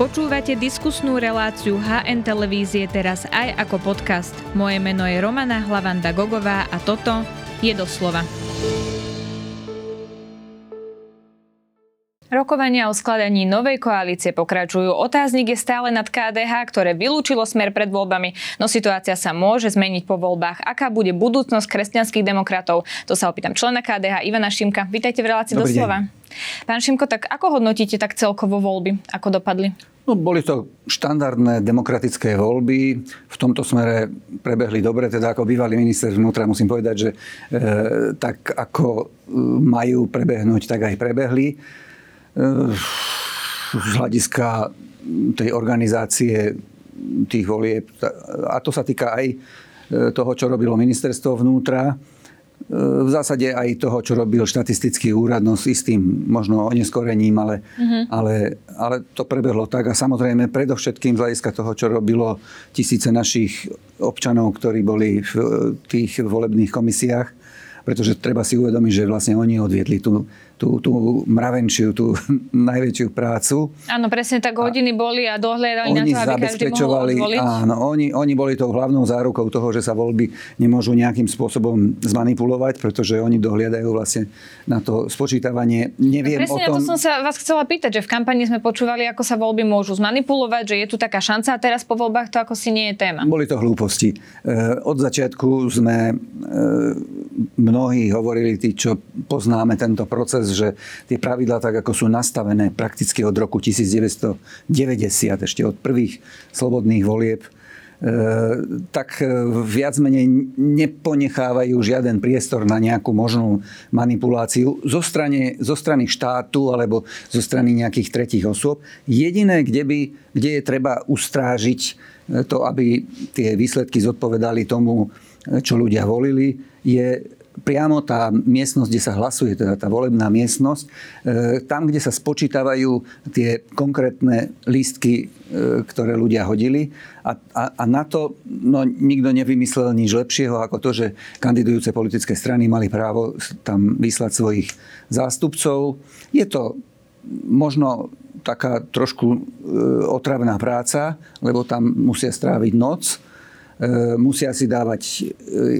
Počúvate diskusnú reláciu HN Televízie teraz aj ako podcast. Moje meno je Romana Hlavanda Gogová a toto je doslova. Rokovania o skladaní novej koalície pokračujú. Otáznik je stále nad KDH, ktoré vylúčilo smer pred voľbami, no situácia sa môže zmeniť po voľbách. Aká bude budúcnosť kresťanských demokratov? To sa opýtam člena KDH Ivana Šimka. Vítajte v relácii Dobrý doslova. Pán Šimko, tak ako hodnotíte tak celkovo voľby? Ako dopadli? No, boli to štandardné demokratické voľby. V tomto smere prebehli dobre, teda ako bývalý minister vnútra musím povedať, že e, tak ako e, majú prebehnúť, tak aj prebehli. E, z hľadiska tej organizácie tých volieb, a to sa týka aj e, toho, čo robilo ministerstvo vnútra, v zásade aj toho, čo robil štatistický úrad, no s istým možno oneskorením, ale, uh-huh. ale, ale to prebehlo tak. A samozrejme predovšetkým z hľadiska toho, čo robilo tisíce našich občanov, ktorí boli v tých volebných komisiách, pretože treba si uvedomiť, že vlastne oni odvietli tú tú, tú mravenčiu, tú najväčšiu prácu. Áno, presne tak hodiny boli a dohľadali na to, aby každý mohol odvoliť. Áno, oni, oni boli tou hlavnou zárukou toho, že sa voľby nemôžu nejakým spôsobom zmanipulovať, pretože oni dohliadajú vlastne na to spočítavanie. Neviem presne, o tom... to som sa vás chcela pýtať, že v kampani sme počúvali, ako sa voľby môžu zmanipulovať, že je tu taká šanca a teraz po voľbách to ako si nie je téma. Boli to hlúposti. E, od začiatku sme e, mnohí hovorili, tí, čo poznáme tento proces, že tie pravidlá, tak ako sú nastavené prakticky od roku 1990, ešte od prvých slobodných volieb, e, tak e, viac menej neponechávajú žiaden priestor na nejakú možnú manipuláciu zo strany, zo strany štátu alebo zo strany nejakých tretích osôb. Jediné, kde, by, kde je treba ustrážiť e, to, aby tie výsledky zodpovedali tomu, čo ľudia volili, je priamo tá miestnosť, kde sa hlasuje, teda tá volebná miestnosť, e, tam, kde sa spočítavajú tie konkrétne lístky, e, ktoré ľudia hodili. A, a, a na to no, nikto nevymyslel nič lepšieho ako to, že kandidujúce politické strany mali právo tam vyslať svojich zástupcov. Je to možno taká trošku e, otravná práca, lebo tam musia stráviť noc, musia si dávať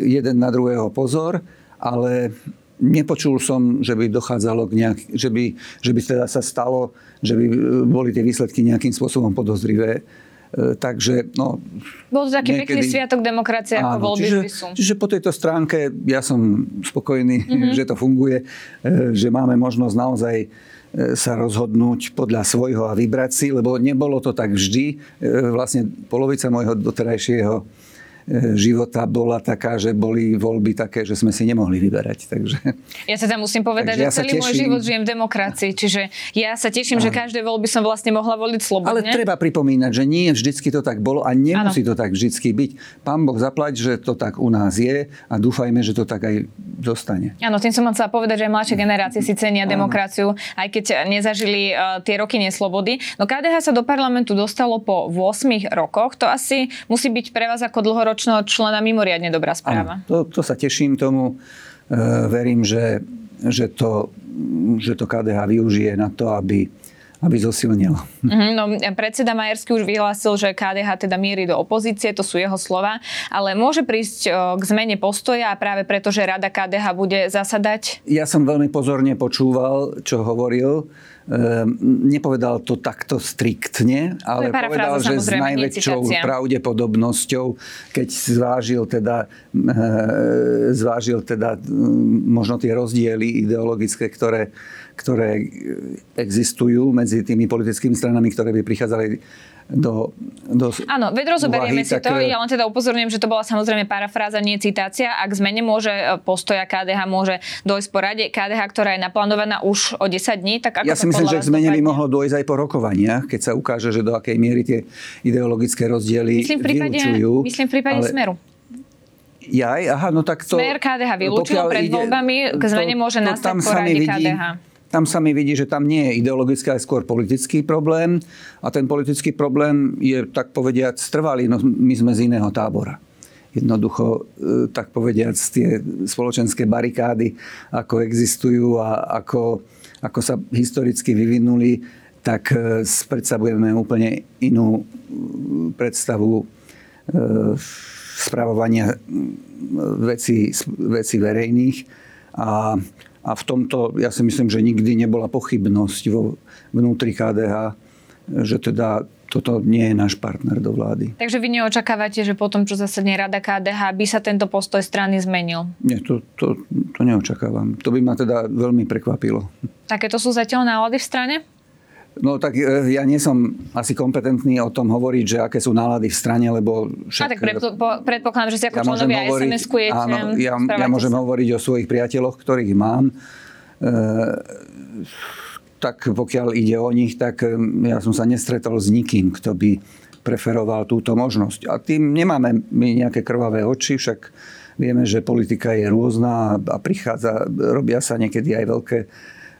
jeden na druhého pozor ale nepočul som, že by dochádzalo k nejak, že by, že by teda sa stalo, že by boli tie výsledky nejakým spôsobom podozrivé. E, takže, no... Bol to taký niekedy... pekný sviatok demokracie, ako voľby čiže. Čiže po tejto stránke ja som spokojný, mm-hmm. že to funguje, e, že máme možnosť naozaj e, sa rozhodnúť podľa svojho a vybrať si, lebo nebolo to tak vždy. Vlastne polovica môjho doterajšieho E, života bola taká, že boli voľby také, že sme si nemohli vyberať. Takže, ja sa tam musím povedať, že ja celý teším, môj život žijem v demokracii, čiže ja sa teším, áno. že každé voľby som vlastne mohla voliť slobodne. Ale treba pripomínať, že nie vždycky to tak bolo a nemusí áno. to tak vždycky byť. Pán Boh zaplať, že to tak u nás je a dúfajme, že to tak aj zostane. Áno, tým som chcela povedať, že aj mladšie generácie si cenia áno. demokraciu, aj keď nezažili uh, tie roky neslobody. No KDH sa do parlamentu dostalo po 8 rokoch. To asi musí byť pre vás ako dlhoročný ročného člena mimoriadne dobrá správa. to, to sa teším tomu. E, verím, že, že, to, že to KDH využije na to, aby aby zosilnilo. Mm-hmm, no, predseda Majersky už vyhlásil, že KDH teda mierí do opozície, to sú jeho slova, ale môže prísť o, k zmene postoja a práve preto, že rada KDH bude zasadať? Ja som veľmi pozorne počúval, čo hovoril nepovedal to takto striktne, ale povedal, že s najväčšou pravdepodobnosťou, keď zvážil teda, ehm, zvážil teda možno tie rozdiely ideologické, ktoré, ktoré existujú medzi tými politickými stranami, ktoré by prichádzali do, do Áno, veď rozoberieme si tak... to. Ja len teda upozorňujem, že to bola samozrejme parafráza, nie citácia. Ak zmene môže e, postoja KDH môže dojsť po rade KDH, ktorá je naplánovaná už o 10 dní, tak ako Ja si myslím, že k zmene by mohlo dojsť aj po rokovaniach, keď sa ukáže, že do akej miery tie ideologické rozdiely myslím v prípade, vylúčujú. Myslím v prípade ale... Smeru. Jaj, aha, no tak to... Smer KDH vylúčil pred voľbami, k zmene môže nastať po rade KDH tam sa mi vidí, že tam nie je ideologický, ale skôr politický problém. A ten politický problém je, tak povediať, strvalý. No, my sme z iného tábora. Jednoducho, e, tak povediať, tie spoločenské barikády, ako existujú a ako, ako sa historicky vyvinuli, tak predstavujeme úplne inú predstavu spravovania veci, veci verejných. A, a v tomto ja si myslím, že nikdy nebola pochybnosť vo vnútri KDH, že teda toto nie je náš partner do vlády. Takže vy neočakávate, že potom, čo zasadne Rada KDH, by sa tento postoj strany zmenil? Nie, to, to, to neočakávam. To by ma teda veľmi prekvapilo. Takéto sú zatiaľ nálady v strane? No tak e, ja nie som asi kompetentný o tom hovoriť, že aké sú nálady v strane, lebo... Však, A tak predpokladám, že si ako ja členovia SMS-kujete. Áno, ja, ja môžem sa. hovoriť o svojich priateľoch, ktorých mám. E, tak pokiaľ ide o nich, tak ja som sa nestretol s nikým, kto by preferoval túto možnosť. A tým nemáme my nejaké krvavé oči, však vieme, že politika je rôzna a prichádza, robia sa niekedy aj veľké,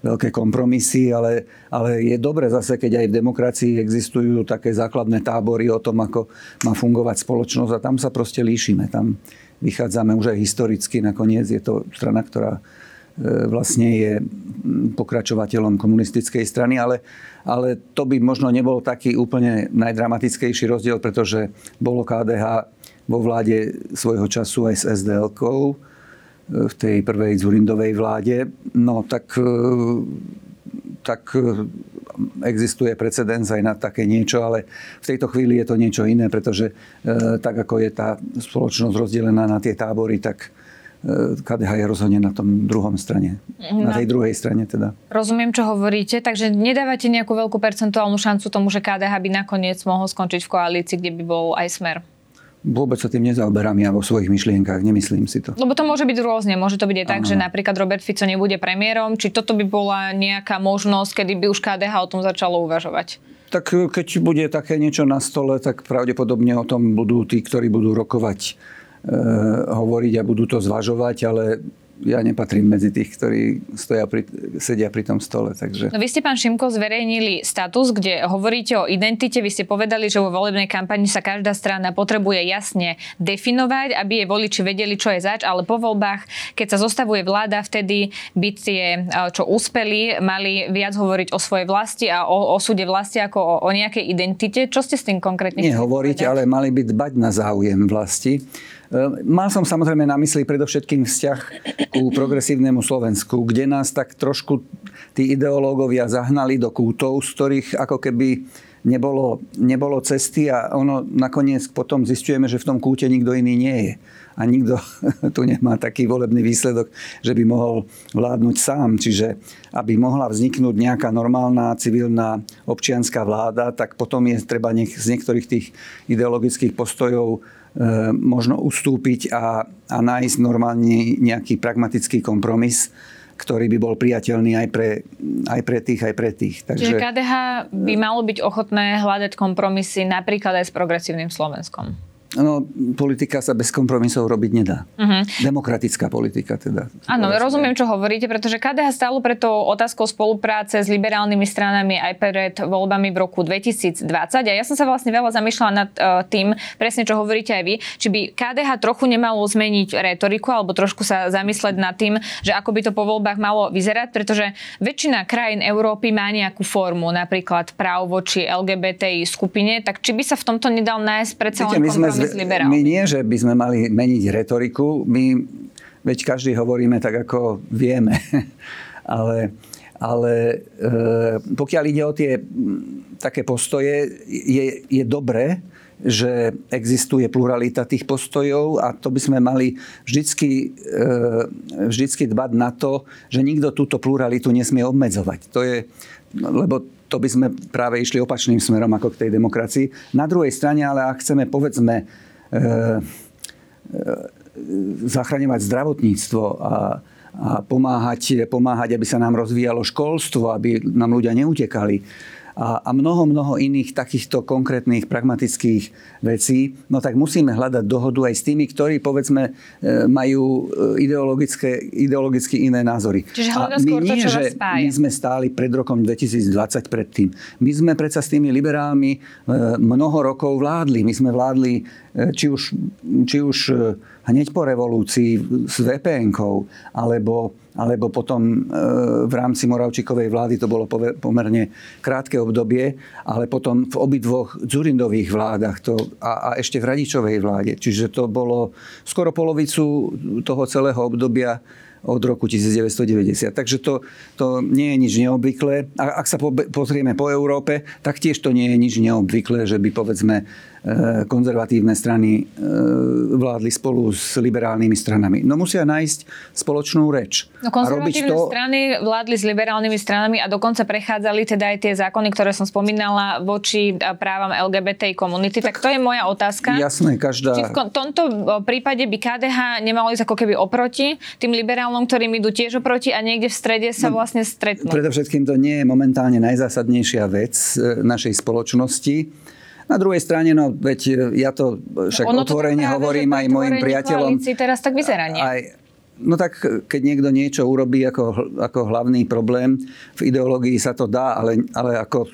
veľké kompromisy, ale, ale je dobre zase, keď aj v demokracii existujú také základné tábory o tom, ako má fungovať spoločnosť a tam sa proste líšime. Tam vychádzame už aj historicky, nakoniec je to strana, ktorá E, vlastne je pokračovateľom komunistickej strany, ale, ale to by možno nebol taký úplne najdramatickejší rozdiel, pretože bolo KDH vo vláde svojho času aj s SDL-kou v tej prvej Zurindovej vláde. No tak, e, tak existuje precedens aj na také niečo, ale v tejto chvíli je to niečo iné, pretože tak ako je tá spoločnosť rozdelená na tie tábory, tak KDH je rozhodne na tom druhom strane. No. Na tej druhej strane teda. Rozumiem, čo hovoríte, takže nedávate nejakú veľkú percentuálnu šancu tomu, že KDH by nakoniec mohol skončiť v koalícii, kde by bol aj smer. Vôbec sa tým nezaoberám ja vo svojich myšlienkach, nemyslím si to. Lebo to môže byť rôzne. Môže to byť aj tak, že napríklad Robert Fico nebude premiérom. Či toto by bola nejaká možnosť, kedy by už KDH o tom začalo uvažovať? Tak keď bude také niečo na stole, tak pravdepodobne o tom budú tí, ktorí budú rokovať Eh, hovoriť a budú to zvažovať, ale ja nepatrím medzi tých, ktorí stoja pri, sedia pri tom stole. Takže... No vy ste, pán Šimko, zverejnili status, kde hovoríte o identite. Vy ste povedali, že vo volebnej kampani sa každá strana potrebuje jasne definovať, aby jej voliči vedeli, čo je zač, ale po voľbách, keď sa zostavuje vláda, vtedy by tie, eh, čo úspeli, mali viac hovoriť o svojej vlasti a o osude vlasti ako o, o nejakej identite. Čo ste s tým konkrétne Nie hovoriť, ale mali by dbať na záujem vlasti. Ehm, mal som samozrejme na mysli predovšetkým vzťah ku progresívnemu Slovensku, kde nás tak trošku tí ideológovia zahnali do kútov, z ktorých ako keby nebolo, nebolo cesty a ono nakoniec potom zistujeme, že v tom kúte nikto iný nie je. A nikto tu nemá taký volebný výsledok, že by mohol vládnuť sám. Čiže aby mohla vzniknúť nejaká normálna civilná občianská vláda, tak potom je treba nech, z niektorých tých ideologických postojov možno ustúpiť a, a nájsť normálne nejaký pragmatický kompromis, ktorý by bol priateľný aj pre, aj pre tých, aj pre tých. Takže... Čiže KDH by malo byť ochotné hľadať kompromisy napríklad aj s progresívnym Slovenskom. No, politika sa bez kompromisov robiť nedá. Uh-huh. Demokratická politika teda. Áno, rozumiem, čo hovoríte, pretože KDH stálo preto otázkou spolupráce s liberálnymi stranami aj pred voľbami v roku 2020. A ja som sa vlastne veľa zamýšľala nad uh, tým, presne čo hovoríte aj vy, či by KDH trochu nemalo zmeniť retoriku alebo trošku sa zamysleť nad tým, že ako by to po voľbách malo vyzerať, pretože väčšina krajín Európy má nejakú formu, napríklad práv voči LGBTI skupine, tak či by sa v tomto nedal nájsť predsa len kompromis my nie, že by sme mali meniť retoriku, my veď každý hovoríme tak, ako vieme. ale ale e, pokiaľ ide o tie také postoje, je, je dobré, že existuje pluralita tých postojov a to by sme mali vždycky, e, vždycky dbať na to, že nikto túto pluralitu nesmie obmedzovať. To je, lebo to by sme práve išli opačným smerom ako k tej demokracii. Na druhej strane, ale ak chceme, povedzme, e, e, zachraňovať zdravotníctvo a, a pomáhať, pomáhať, aby sa nám rozvíjalo školstvo, aby nám ľudia neutekali, a, a mnoho, mnoho iných takýchto konkrétnych pragmatických vecí, no tak musíme hľadať dohodu aj s tými, ktorí povedzme e, majú e, ideologické, ideologicky iné názory. Čiže a my nie, to, že my sme stáli pred rokom 2020 predtým. My sme predsa s tými liberálmi e, mnoho rokov vládli. My sme vládli či už, či už hneď po revolúcii s VPN-kou, alebo, alebo potom v rámci Moravčikovej vlády to bolo pomerne krátke obdobie, ale potom v obidvoch Zurindových vládach to, a, a ešte v Radičovej vláde. Čiže to bolo skoro polovicu toho celého obdobia od roku 1990. Takže to, to nie je nič neobvyklé. A ak sa pozrieme po Európe, tak tiež to nie je nič neobvyklé, že by povedzme E, konzervatívne strany e, vládli spolu s liberálnymi stranami. No musia nájsť spoločnú reč. No konzervatívne to... strany vládli s liberálnymi stranami a dokonca prechádzali teda aj tie zákony, ktoré som spomínala voči právam LGBT komunity. Tak, tak to je moja otázka. Jasné, každá... Či v tomto prípade by KDH nemalo ísť ako keby oproti tým liberálom, ktorým idú tiež oproti a niekde v strede sa no, vlastne stretnú? Predovšetkým to nie je momentálne najzásadnejšia vec našej spoločnosti na druhej strane, no veď e, ja to však ono otvorene to hovorím aj mojim priateľom. teraz tak vyzerá, nie? Aj, No tak keď niekto niečo urobí ako, ako hlavný problém, v ideológii sa to dá, ale, ale ako e,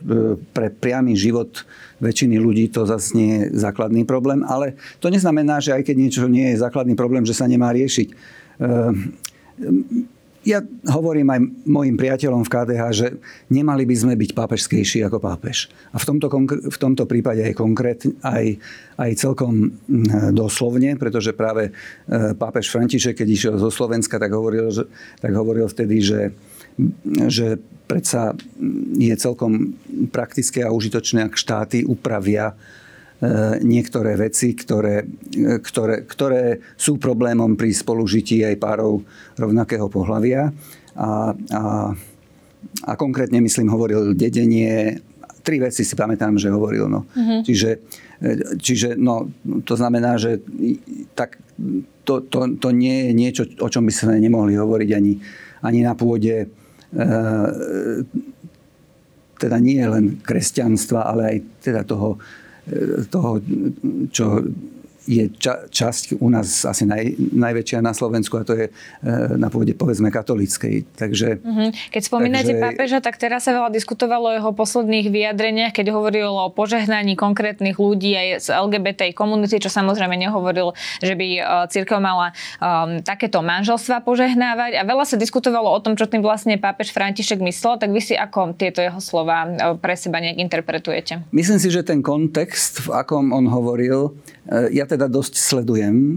pre priamy život väčšiny ľudí to zase nie je základný problém. Ale to neznamená, že aj keď niečo nie je základný problém, že sa nemá riešiť. E, ja hovorím aj mojim priateľom v KDH, že nemali by sme byť pápežskejší ako pápež. A v tomto, v tomto prípade aj konkrétne, aj, aj celkom doslovne, pretože práve e, pápež František, keď išiel zo Slovenska, tak hovoril, že, tak hovoril vtedy, že, že predsa je celkom praktické a užitočné, ak štáty upravia niektoré veci, ktoré, ktoré, ktoré sú problémom pri spolužití aj párov rovnakého pohľavia. A, a, a konkrétne, myslím, hovoril dedenie. Tri veci si pamätám, že hovoril. No. Uh-huh. Čiže, e, čiže no, to znamená, že tak to, to, to nie je niečo, o čom by sme nemohli hovoriť ani, ani na pôde e, teda nie len kresťanstva, ale aj teda toho toho, čo je ča, časť u nás asi naj, najväčšia na Slovensku a to je e, na pôde povedzme katolíckej. Takže, mm-hmm. Keď spomínate takže... pápeža, tak teraz sa veľa diskutovalo o jeho posledných vyjadreniach, keď hovoril o požehnaní konkrétnych ľudí aj z LGBT komunity, čo samozrejme nehovoril, že by e, církev mala um, takéto manželstva požehnávať a veľa sa diskutovalo o tom, čo tým vlastne pápež František myslel, tak vy si ako tieto jeho slova pre seba nejak interpretujete? Myslím si, že ten kontext, v akom on hovoril, ja teda dosť sledujem e,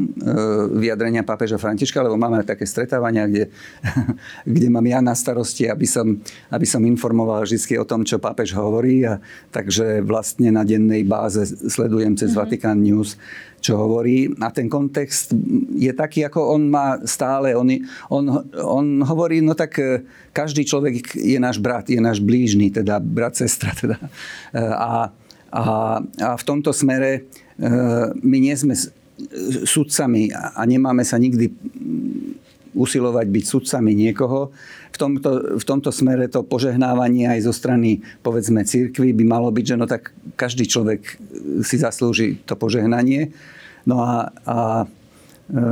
vyjadrenia pápeža Františka, lebo máme také stretávania, kde, kde mám ja na starosti, aby som, aby som informoval vždy o tom, čo pápež hovorí. A, takže vlastne na dennej báze sledujem cez mm-hmm. Vatican News, čo hovorí. A ten kontext je taký, ako on má stále. On, on, on hovorí, no tak e, každý človek je náš brat, je náš blížny, teda brat, sestra. Teda. E, a, a, a v tomto smere my nie sme sudcami a nemáme sa nikdy usilovať byť sudcami niekoho. V tomto, v tomto smere to požehnávanie aj zo strany, povedzme, církvy by malo byť, že no tak každý človek si zaslúži to požehnanie. No a, a, e,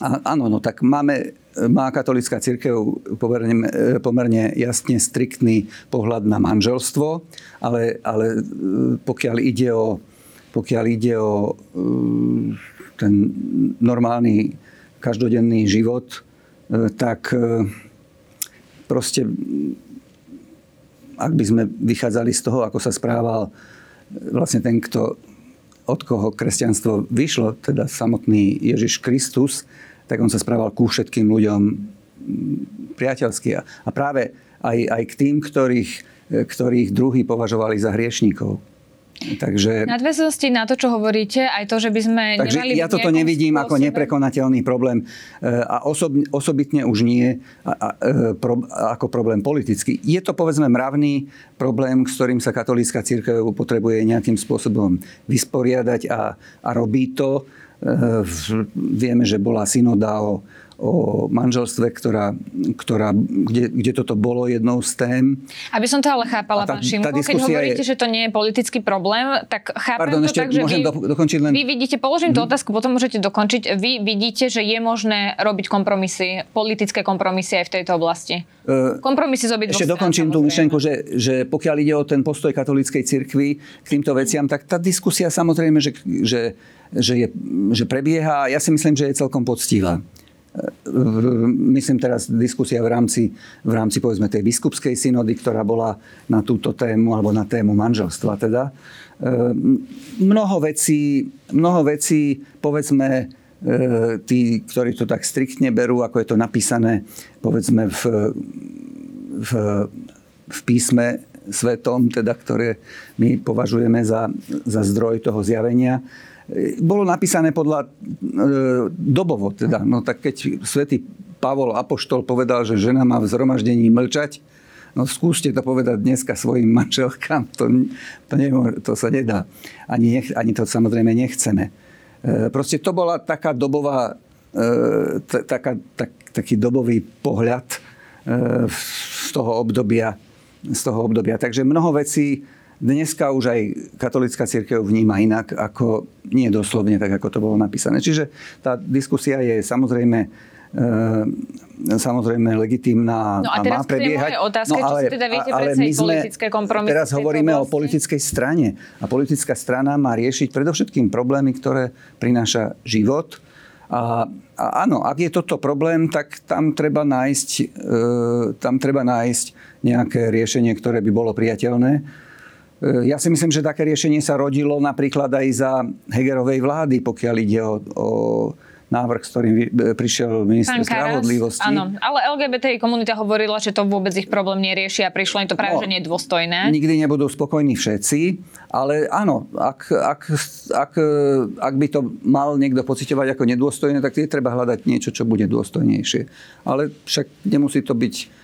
a áno, no tak máme, má katolická církev pomerne, pomerne jasne striktný pohľad na manželstvo, ale, ale pokiaľ ide o pokiaľ ide o uh, ten normálny každodenný život, uh, tak proste ak by sme vychádzali z toho, ako sa správal vlastne ten, kto, od koho kresťanstvo vyšlo, teda samotný Ježiš Kristus, tak on sa správal ku všetkým ľuďom priateľsky. A práve aj, aj k tým, ktorých, ktorých druhý považovali za hriešníkov. Takže... Nadväznosti na to, čo hovoríte, aj to, že by sme Takže nemali... ja toto nevidím spôsobe... ako neprekonateľný problém e, a osob, osobitne už nie a, a, e, pro, ako problém politický. Je to povedzme mravný problém, s ktorým sa katolícka církev potrebuje nejakým spôsobom vysporiadať a, a robí to. E, vieme, že bola synoda o, o manželstve, ktorá, ktorá, kde, kde toto bolo jednou z tém. Aby som to ale chápala, tá, pán Šimko, keď hovoríte, je... že to nie je politický problém, tak chápem Pardon, to tak, že vy, dokončiť len... vy vidíte, položím tú mhm. otázku, potom môžete dokončiť. Vy vidíte, že je možné robiť kompromisy, politické kompromisy aj v tejto oblasti? Uh, kompromisy z Ešte dokončím tú myšlenku, že, že pokiaľ ide o ten postoj katolíckej cirkvi k týmto veciam, tak tá diskusia samozrejme, že, že, že, je, že prebieha. Ja si myslím, že je celkom poctivá myslím teraz diskusia v rámci, v rámci povedzme tej biskupskej synody, ktorá bola na túto tému, alebo na tému manželstva teda. Ehm, mnoho vecí, mnoho vecí povedzme, ehm, tí, ktorí to tak striktne berú, ako je to napísané, povedzme v, v, v písme svetom, teda, ktoré my považujeme za, za zdroj toho zjavenia, bolo napísané podľa e, dobovo. Teda. No tak keď svätý Pavol Apoštol povedal, že žena má v zhromaždení mlčať, no skúste to povedať dneska svojim manželkám. To, to, nemô, to sa nedá. Ani, nech, ani to samozrejme nechceme. E, proste to bola taká dobová, e, taká, tak, taký dobový pohľad e, z toho obdobia. Z toho obdobia. Takže mnoho vecí Dneska už aj katolická církev vníma inak, ako nie doslovne tak, ako to bolo napísané. Čiže tá diskusia je samozrejme e, samozrejme legitímna no a, a má prebiehať. Otázke, no ale, teda viete ale my sme, teraz hovoríme o politickej strane. A politická strana má riešiť predovšetkým problémy, ktoré prináša život. A, a áno, ak je toto problém, tak tam treba nájsť, e, tam treba nájsť nejaké riešenie, ktoré by bolo priateľné. E, ja si myslím, že také riešenie sa rodilo napríklad aj za Hegerovej vlády, pokiaľ ide o, o návrh, s ktorým prišiel minister spravodlivosti. Áno, ale LGBTI komunita hovorila, že to vôbec ich problém nerieši a prišlo im to práve, no, že nedôstojné. Nikdy nebudú spokojní všetci, ale áno, ak, ak, ak, ak by to mal niekto pocitovať ako nedôstojné, tak je treba hľadať niečo, čo bude dôstojnejšie. Ale však nemusí to byť E,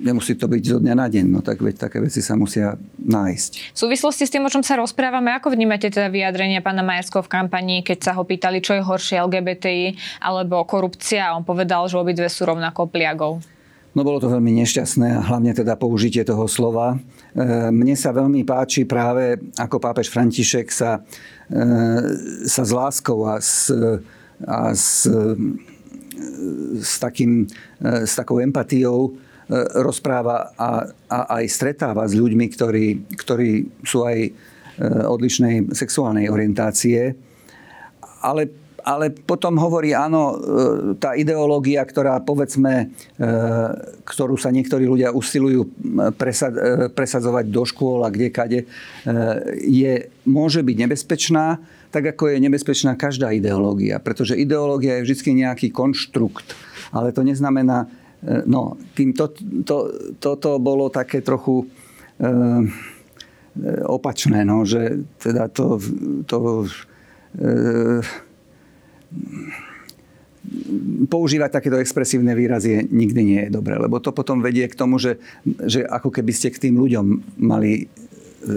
nemusí to byť zo dňa na deň, no tak veď také veci sa musia nájsť. V súvislosti s tým, o čom sa rozprávame, ako vnímate teda vyjadrenia pána Majerského v kampanii, keď sa ho pýtali, čo je horšie LGBTI alebo korupcia a on povedal, že obidve sú rovnako pliagov. No bolo to veľmi nešťastné a hlavne teda použitie toho slova. E, mne sa veľmi páči práve, ako pápež František sa, e, sa s láskou a s, a s s, takým, e, s takou empatiou e, rozpráva a, a aj stretáva s ľuďmi, ktorí, ktorí sú aj e, odlišnej sexuálnej orientácie. Ale, ale potom hovorí, áno, tá ideológia, ktorá povedzme, ktorú sa niektorí ľudia usilujú presadzovať do škôl a kde kade, je, môže byť nebezpečná, tak ako je nebezpečná každá ideológia. Pretože ideológia je vždy nejaký konštrukt. Ale to neznamená, e, no, kým to, to, toto bolo také trochu e, opačné, no, že teda to, to e, používať takéto expresívne výrazy nikdy nie je dobré, lebo to potom vedie k tomu, že, že ako keby ste k tým ľuďom mali E,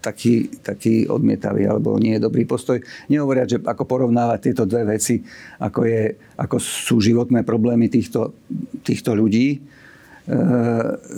taký, taký odmietavý alebo nie je dobrý postoj. Nehovoriať, že ako porovnávať tieto dve veci, ako, je, ako sú životné problémy týchto, týchto ľudí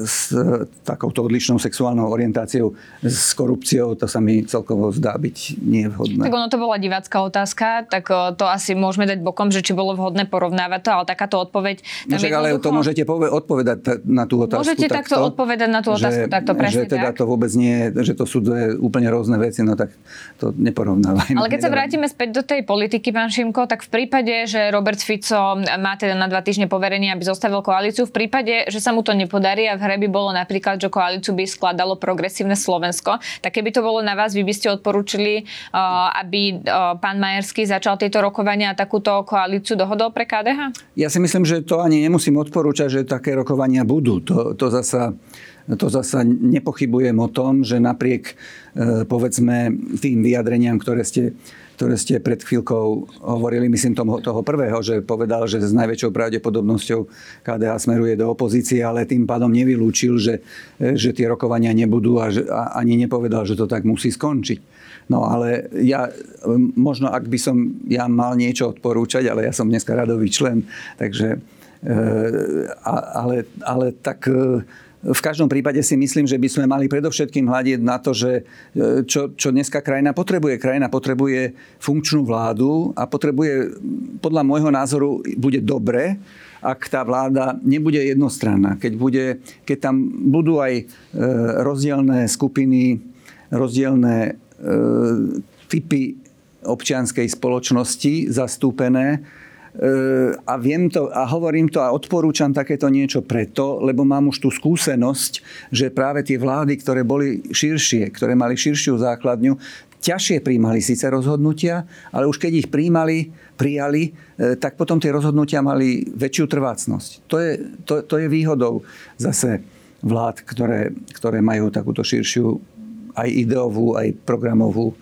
s takouto odlišnou sexuálnou orientáciou, s korupciou, to sa mi celkovo zdá byť nevhodné. Tak ono to bola divácká otázka, tak e, to asi môžeme dať bokom, že či bolo vhodné porovnávať to, ale takáto odpoveď... No však, ale to môžete pove- odpovedať na tú otázku. Môžete takto, takto odpovedať na tú otázku, že, takto presne Že teda tak. to vôbec nie, že to sú dve úplne rôzne veci, no tak to neporovnávajme. Ale keď sa vrátime späť do tej politiky, pán Šimko, tak v prípade, že Robert Fico má teda na dva týždne poverenie, aby zostavil koalíciu, v prípade, že sa mu to nepodarí a v hre by bolo napríklad, že koalíciu by skladalo progresívne Slovensko, tak keby to bolo na vás, vy by ste odporúčili, uh, aby uh, pán Majerský začal tieto rokovania a takúto koalíciu dohodol pre KDH? Ja si myslím, že to ani nemusím odporúčať, že také rokovania budú. To, to zasa to zasa nepochybujem o tom, že napriek e, povedzme tým vyjadreniam, ktoré ste, ktoré ste pred chvíľkou hovorili, myslím toho, toho prvého, že povedal, že s najväčšou pravdepodobnosťou KDH smeruje do opozície, ale tým pádom nevylúčil, že, že tie rokovania nebudú a, že, a ani nepovedal, že to tak musí skončiť. No ale ja, možno ak by som ja mal niečo odporúčať, ale ja som dneska radový člen, takže e, ale, ale tak e, v každom prípade si myslím, že by sme mali predovšetkým hľadiť na to, že e, čo, čo dneska krajina potrebuje. Krajina potrebuje funkčnú vládu a potrebuje, podľa môjho názoru, bude dobre, ak tá vláda nebude jednostranná. Keď, bude, keď tam budú aj rozdielne skupiny, rozdielne E, typy občianskej spoločnosti zastúpené. E, a viem to, a hovorím to a odporúčam takéto niečo preto, lebo mám už tú skúsenosť, že práve tie vlády, ktoré boli širšie, ktoré mali širšiu základňu, ťažšie príjmali síce rozhodnutia, ale už keď ich príjmali, prijali, e, tak potom tie rozhodnutia mali väčšiu trvácnosť. To je, to, to je výhodou zase vlád, ktoré, ktoré majú takúto širšiu aj ideovú, aj programovú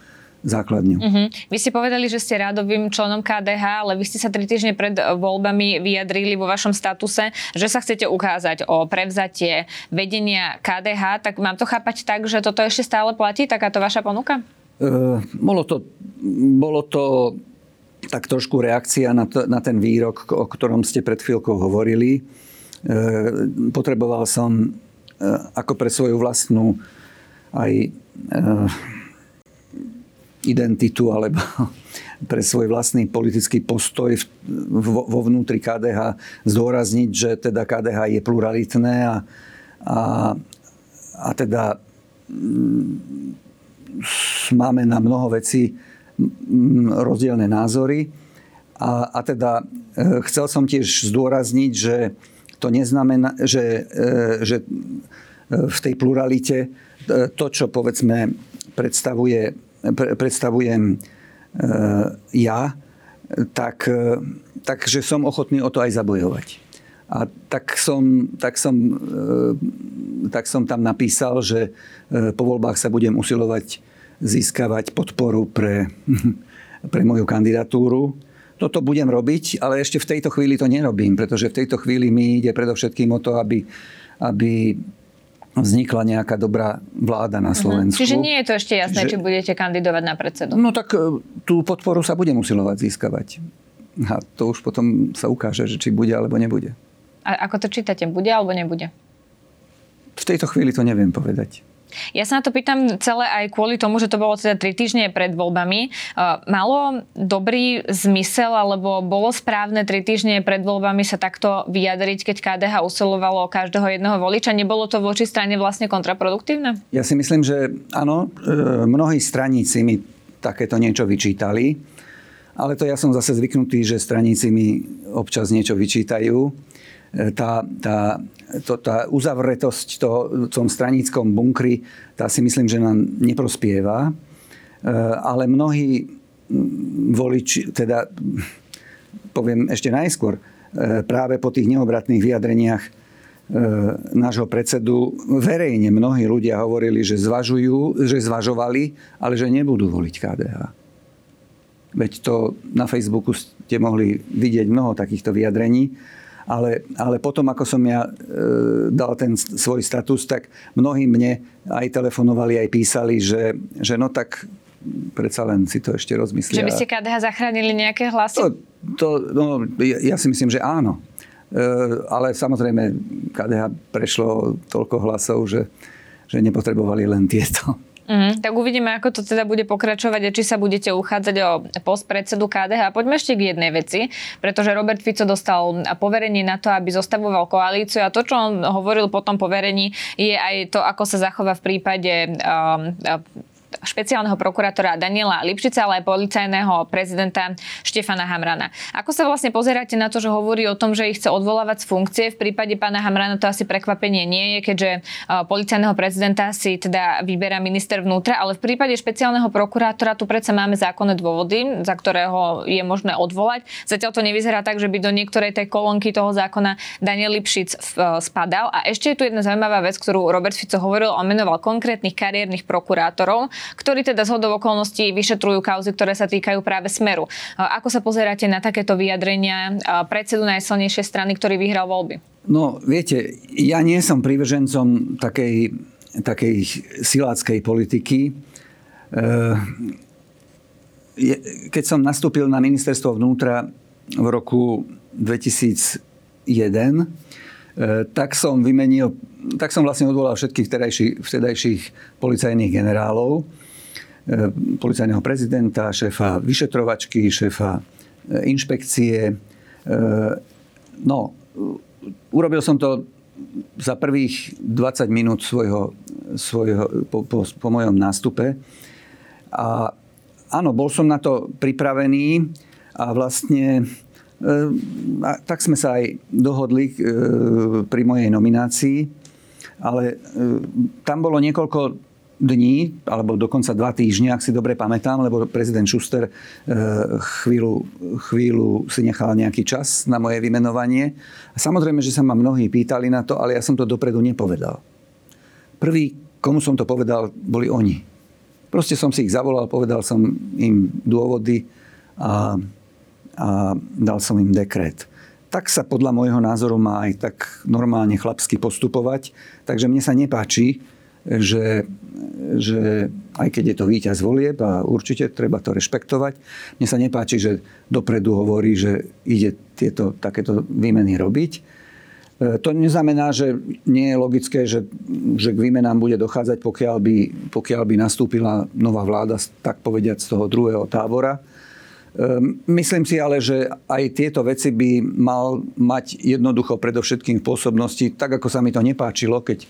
základňu. Uh-huh. Vy ste povedali, že ste rádovým členom KDH, ale vy ste sa tri týždne pred voľbami vyjadrili vo vašom statuse, že sa chcete ukázať o prevzatie vedenia KDH. Tak mám to chápať tak, že toto ešte stále platí, takáto vaša ponuka? Uh, bolo, to, bolo to tak trošku reakcia na, to, na ten výrok, o ktorom ste pred chvíľkou hovorili. Uh, potreboval som uh, ako pre svoju vlastnú aj Eh, identitu alebo pre svoj vlastný politický postoj vo vnútri KDH zdôrazniť, že teda KDH je pluralitné a, a, a teda mm, máme na mnoho vecí mm, rozdielne názory. A, a teda eh, chcel som tiež zdôrazniť, že to neznamená, že, eh, že v tej pluralite to, čo povedzme predstavuje, predstavujem e, ja, tak, e, takže som ochotný o to aj zabojovať. A tak som, tak som, e, tak som tam napísal, že po voľbách sa budem usilovať získavať podporu pre, pre moju kandidatúru. Toto budem robiť, ale ešte v tejto chvíli to nerobím, pretože v tejto chvíli mi ide predovšetkým o to, aby, aby vznikla nejaká dobrá vláda na mhm. Slovensku. Čiže nie je to ešte jasné, že, či budete kandidovať na predsedu. No tak e, tú podporu sa budem usilovať získavať. A to už potom sa ukáže, že či bude alebo nebude. A ako to čítate? Bude alebo nebude? V tejto chvíli to neviem povedať. Ja sa na to pýtam celé aj kvôli tomu, že to bolo teda tri týždne pred voľbami. Malo dobrý zmysel, alebo bolo správne tri týždne pred voľbami sa takto vyjadriť, keď KDH usilovalo každého jedného voliča? Nebolo to voči strane vlastne kontraproduktívne? Ja si myslím, že áno. E, mnohí straníci mi takéto niečo vyčítali. Ale to ja som zase zvyknutý, že straníci mi občas niečo vyčítajú. Tá, tá to, tá uzavretosť to, v tom stranickom bunkri, tá si myslím, že nám neprospieva. E, ale mnohí voliči, teda poviem ešte najskôr, e, práve po tých neobratných vyjadreniach e, nášho predsedu verejne mnohí ľudia hovorili, že zvažujú, že zvažovali, ale že nebudú voliť KDH. Veď to na Facebooku ste mohli vidieť mnoho takýchto vyjadrení. Ale, ale potom, ako som ja e, dal ten svoj status, tak mnohí mne aj telefonovali, aj písali, že, že no tak predsa len si to ešte rozmyslia. Že by ste KDH zachránili nejaké hlasy? To, to, no, ja, ja si myslím, že áno. E, ale samozrejme KDH prešlo toľko hlasov, že, že nepotrebovali len tieto. Mm, tak uvidíme, ako to teda bude pokračovať a či sa budete uchádzať o post predsedu KDH. Poďme ešte k jednej veci, pretože Robert Fico dostal poverenie na to, aby zostavoval koalíciu a to, čo on hovoril po tom poverení, je aj to, ako sa zachová v prípade um, špeciálneho prokurátora Daniela Lipšica, ale aj policajného prezidenta Štefana Hamrana. Ako sa vlastne pozeráte na to, že hovorí o tom, že ich chce odvolávať z funkcie? V prípade pána Hamrana to asi prekvapenie nie je, keďže policajného prezidenta si teda vyberá minister vnútra, ale v prípade špeciálneho prokurátora tu predsa máme zákonné dôvody, za ktorého je možné odvolať. Zatiaľ to nevyzerá tak, že by do niektorej tej kolónky toho zákona Daniel Lipšic spadal. A ešte je tu jedna zaujímavá vec, ktorú Robert Fico hovoril, on menoval konkrétnych kariérnych prokurátorov ktorí teda zhodov okolností vyšetrujú kauzy, ktoré sa týkajú práve Smeru. Ako sa pozeráte na takéto vyjadrenia predsedu najsilnejšej strany, ktorý vyhral voľby? No, viete, ja nie som prívržencom takej, takej siláckej politiky. E, keď som nastúpil na ministerstvo vnútra v roku 2001, e, tak som vymenil, tak som vlastne odvolal všetkých vtedajších, vtedajších policajných generálov, e, policajného prezidenta, šéfa vyšetrovačky, šéfa inšpekcie. No, urobil som to za prvých 20 minút svojho, svojho po, po, po mojom nástupe. A áno, bol som na to pripravený a vlastne e, a tak sme sa aj dohodli e, pri mojej nominácii, ale e, tam bolo niekoľko dní, alebo dokonca dva týždne, ak si dobre pamätám, lebo prezident Schuster eh, chvíľu, chvíľu si nechal nejaký čas na moje vymenovanie. Samozrejme, že sa ma mnohí pýtali na to, ale ja som to dopredu nepovedal. Prvý, komu som to povedal, boli oni. Proste som si ich zavolal, povedal som im dôvody a, a dal som im dekret tak sa podľa môjho názoru má aj tak normálne chlapsky postupovať. Takže mne sa nepáči, že, že aj keď je to víťaz volieb a určite treba to rešpektovať, mne sa nepáči, že dopredu hovorí, že ide tieto takéto výmeny robiť. E, to neznamená, že nie je logické, že, že k výmenám bude dochádzať, pokiaľ by, pokiaľ by nastúpila nová vláda, tak povediať, z toho druhého tábora. E, myslím si ale, že aj tieto veci by mal mať jednoducho predovšetkým v pôsobnosti, tak ako sa mi to nepáčilo, keď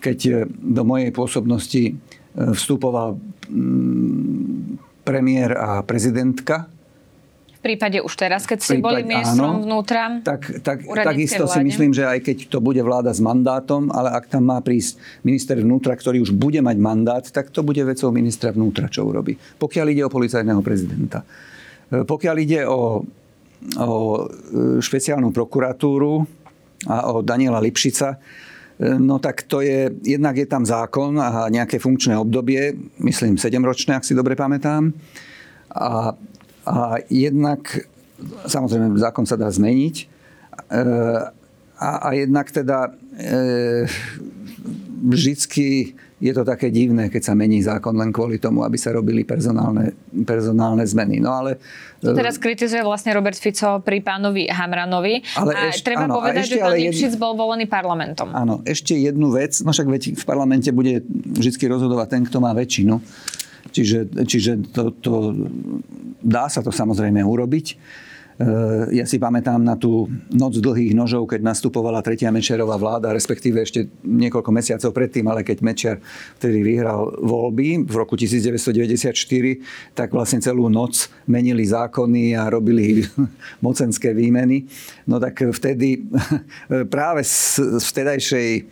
keď e, do mojej pôsobnosti e, vstupoval mm, premiér a prezidentka. V prípade už teraz, keď ste boli ministrom áno, vnútra? Tak, tak, takisto vláde. si myslím, že aj keď to bude vláda s mandátom, ale ak tam má prísť minister vnútra, ktorý už bude mať mandát, tak to bude vecou ministra vnútra, čo urobí. Pokiaľ ide o policajného prezidenta. E, pokiaľ ide o, o špeciálnu prokuratúru a o Daniela Lipšica, No tak to je, jednak je tam zákon a nejaké funkčné obdobie, myslím 7-ročné, ak si dobre pamätám. A, a jednak, samozrejme, zákon sa dá zmeniť. E, a, a jednak teda e, vždycky je to také divné, keď sa mení zákon len kvôli tomu, aby sa robili personálne, personálne zmeny. No ale... To teraz kritizuje vlastne Robert Fico pri pánovi Hamranovi. Ale a ešte, treba áno, povedať, že pán Lipšic bol volený parlamentom. Áno, ešte jednu vec. No však veď v parlamente bude vždy rozhodovať ten, kto má väčšinu. Čiže, čiže to, to, dá sa to samozrejme urobiť. Eh, ja si pamätám na tú noc dlhých nožov, keď nastupovala tretia Mečerová vláda, respektíve ešte niekoľko mesiacov predtým, ale keď Mečer vtedy vyhral voľby v roku 1994, tak vlastne celú noc menili zákony a robili mocenské výmeny. No tak vtedy práve z vtedajšej eh,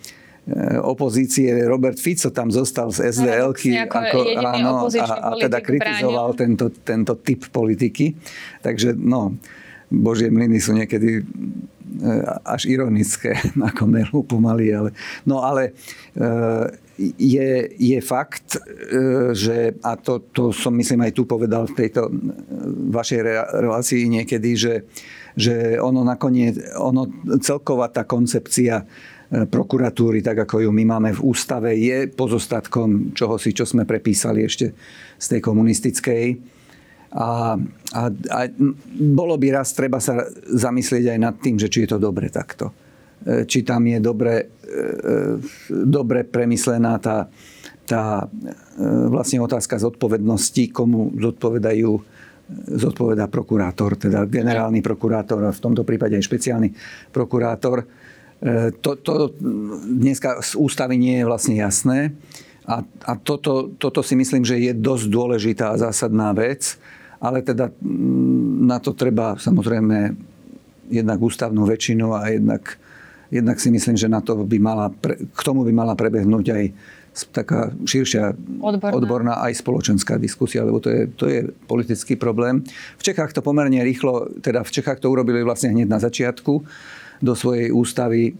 opozície Robert Fico tam zostal z SDL ako, áno, a, a teda kritizoval tento, tento typ politiky. Takže no, Božie mlyny sú niekedy e, až ironické, ako melú pomaly. Ale, no ale e, je, je fakt, e, že, a to, to som myslím aj tu povedal v tejto vašej relácii niekedy, že, že ono nakoniec, ono celková tá koncepcia prokuratúry, tak ako ju my máme v ústave, je pozostatkom čohosi, čo sme prepísali ešte z tej komunistickej a, a, a bolo by raz treba sa zamyslieť aj nad tým, že či je to dobre takto. E, či tam je dobre, e, e, dobre premyslená tá, tá vlastne otázka zodpovednosti, komu zodpovedajú zodpovedá prokurátor, teda generálny prokurátor a v tomto prípade aj špeciálny prokurátor. To, to dneska z ústavy nie je vlastne jasné. A, a toto, toto si myslím, že je dosť dôležitá a zásadná vec ale teda mm, na to treba samozrejme jednak ústavnú väčšinu a jednak, jednak si myslím, že na to by mala, k tomu by mala prebehnúť aj taká širšia odborná. odborná aj spoločenská diskusia, lebo to je, to je politický problém. V Čechách to pomerne rýchlo, teda v Čechách to urobili vlastne hneď na začiatku. Do svojej ústavy, e,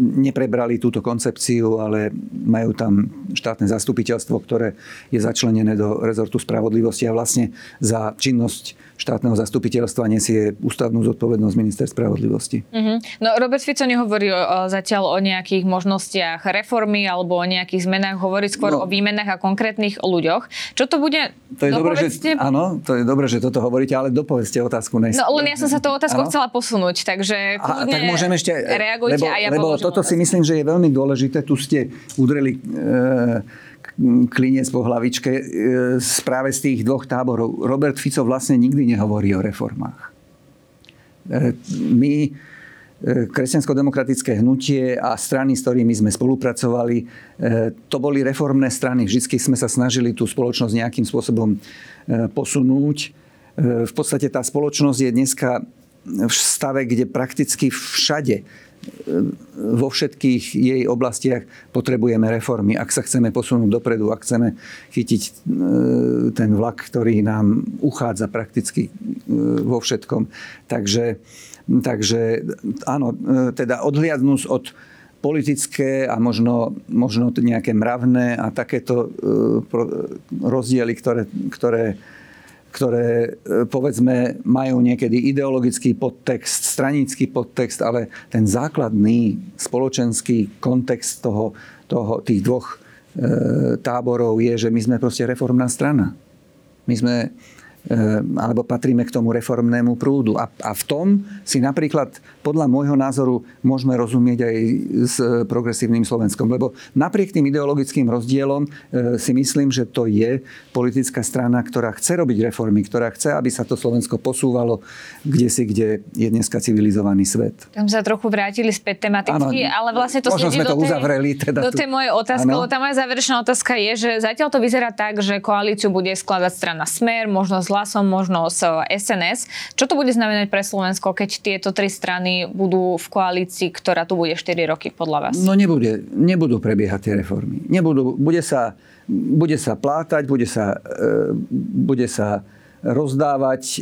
neprebrali túto koncepciu, ale majú tam štátne zastupiteľstvo, ktoré je začlenené do rezortu spravodlivosti a vlastne za činnosť štátneho zastupiteľstva nesie ústavnú zodpovednosť minister spravodlivosti. Mm-hmm. No Robert Fico nehovorí o, zatiaľ o nejakých možnostiach reformy alebo o nejakých zmenách, hovorí skôr no, o výmenách a konkrétnych ľuďoch. Čo to bude? To je dobré, že, áno, to je dobré, že toto hovoríte, ale dopovedzte otázku. Neskôr. No len ja som sa tú otázku chcela posunúť, takže a, tak môžem ešte, reagujte lebo, a ja lebo toto si myslím, že je veľmi dôležité. Tu ste udreli e, klinec po hlavičke e, práve z tých dvoch táborov. Robert Fico vlastne nikdy nehovorí o reformách. E, my, e, kresťansko-demokratické hnutie a strany, s ktorými sme spolupracovali, to boli reformné strany. Vždy sme sa snažili tú spoločnosť nejakým spôsobom posunúť. V podstate tá spoločnosť je dneska v stave, kde prakticky všade vo všetkých jej oblastiach potrebujeme reformy. Ak sa chceme posunúť dopredu, ak chceme chytiť e, ten vlak, ktorý nám uchádza prakticky e, vo všetkom. Takže, takže áno, e, teda odhliadnúť od politické a možno, možno nejaké mravné a takéto rozdiely, ktoré, ktoré ktoré e, povedzme majú niekedy ideologický podtext, stranický podtext, ale ten základný spoločenský kontext toho, toho, tých dvoch e, táborov je, že my sme proste reformná strana. My sme alebo patríme k tomu reformnému prúdu. A, a v tom si napríklad podľa môjho názoru môžeme rozumieť aj s progresívnym Slovenskom. Lebo napriek tým ideologickým rozdielom eh, si myslím, že to je politická strana, ktorá chce robiť reformy, ktorá chce, aby sa to Slovensko posúvalo kde si, kde je dneska civilizovaný svet. Tam sa trochu vrátili späť tematicky, ano, ale vlastne to možno sme to tej, uzavreli. Teda do tej mojej otázky, lebo tá moja záverečná otázka je, že zatiaľ to vyzerá tak, že koalíciu bude skladať strana Smer, možno hlasom, možno s SNS. Čo to bude znamenať pre Slovensko, keď tieto tri strany budú v koalícii, ktorá tu bude 4 roky podľa vás? No nebude, nebudú prebiehať tie reformy. Nebudú, bude sa, bude sa plátať, bude sa, e, bude sa rozdávať e,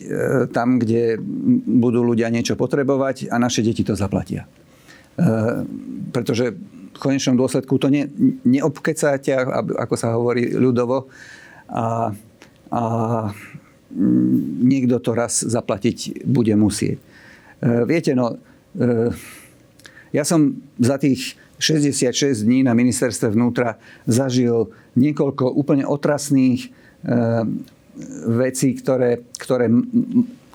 tam, kde budú ľudia niečo potrebovať a naše deti to zaplatia. E, pretože v konečnom dôsledku to ne, neobkecáte, ako sa hovorí ľudovo. A, a niekto to raz zaplatiť bude musieť. E, viete, no, e, ja som za tých 66 dní na ministerstve vnútra zažil niekoľko úplne otrasných e, vecí, ktoré, ktoré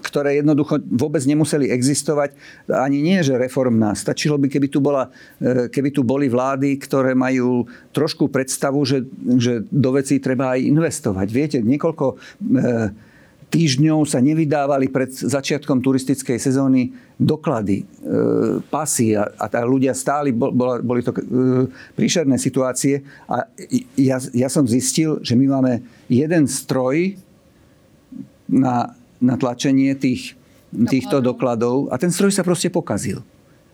ktoré jednoducho vôbec nemuseli existovať. Ani nie, že reformná. Stačilo by, keby tu, bola, keby tu boli vlády, ktoré majú trošku predstavu, že, že do vecí treba aj investovať. Viete, niekoľko týždňov sa nevydávali pred začiatkom turistickej sezóny doklady, e, pasy a, a ľudia stáli, bol, boli to e, príšerné situácie. A ja, ja som zistil, že my máme jeden stroj na, na tlačenie tých, týchto dokladov. A ten stroj sa proste pokazil.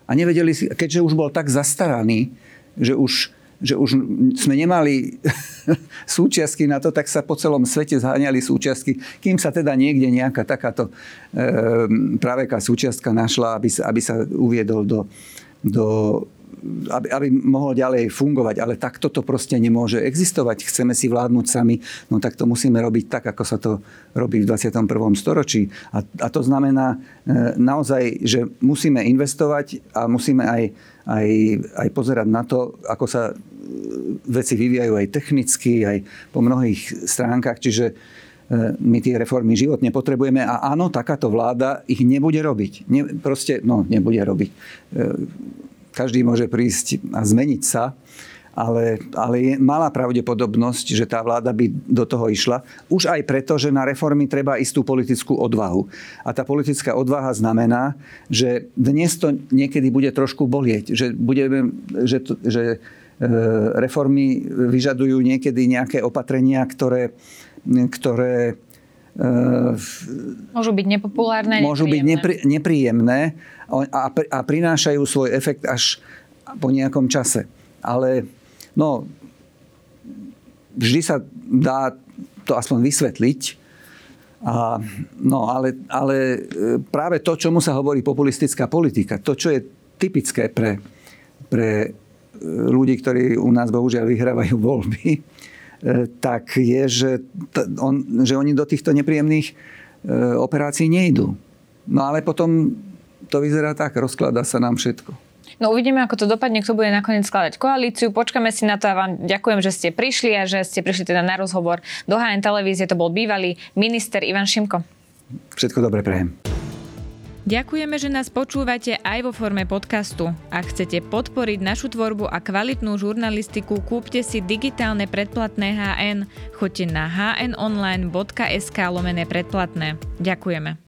A nevedeli si, keďže už bol tak zastaraný, že už že už sme nemali súčiastky na to, tak sa po celom svete zháňali súčiastky, kým sa teda niekde nejaká takáto e, praveká súčiastka našla, aby sa, aby sa uviedol do, do aby, aby mohol ďalej fungovať. Ale takto to proste nemôže existovať. Chceme si vládnuť sami, no tak to musíme robiť tak, ako sa to robí v 21. storočí. A, a to znamená e, naozaj, že musíme investovať a musíme aj, aj, aj pozerať na to, ako sa veci vyvíjajú aj technicky, aj po mnohých stránkach, čiže e, my tie reformy životne potrebujeme a áno, takáto vláda ich nebude robiť. Ne, proste, no, nebude robiť. E, každý môže prísť a zmeniť sa, ale, ale je malá pravdepodobnosť, že tá vláda by do toho išla. Už aj preto, že na reformy treba istú politickú odvahu. A tá politická odvaha znamená, že dnes to niekedy bude trošku bolieť. Že, budeme, že, to, že E, reformy vyžadujú niekedy nejaké opatrenia, ktoré, ktoré e, Môžu byť nepopulárne, Môžu byť nepri, nepríjemné a, a prinášajú svoj efekt až po nejakom čase. Ale no, vždy sa dá to aspoň vysvetliť. A, no, ale, ale e, práve to, čomu sa hovorí populistická politika, to, čo je typické pre, pre e, ľudí, ktorí u nás bohužiaľ vyhrávajú voľby, e, tak je, že, on, že oni do týchto nepríjemných operácií nejdú. No ale potom to vyzerá tak, rozkladá sa nám všetko. No uvidíme, ako to dopadne, kto bude nakoniec skladať koalíciu. Počkáme si na to a vám ďakujem, že ste prišli a že ste prišli teda na rozhovor do HN televízie. To bol bývalý minister Ivan Šimko. Všetko dobre prejem. Ďakujeme, že nás počúvate aj vo forme podcastu. Ak chcete podporiť našu tvorbu a kvalitnú žurnalistiku, kúpte si digitálne predplatné HN. Choďte na hnonline.sk lomené predplatné. Ďakujeme.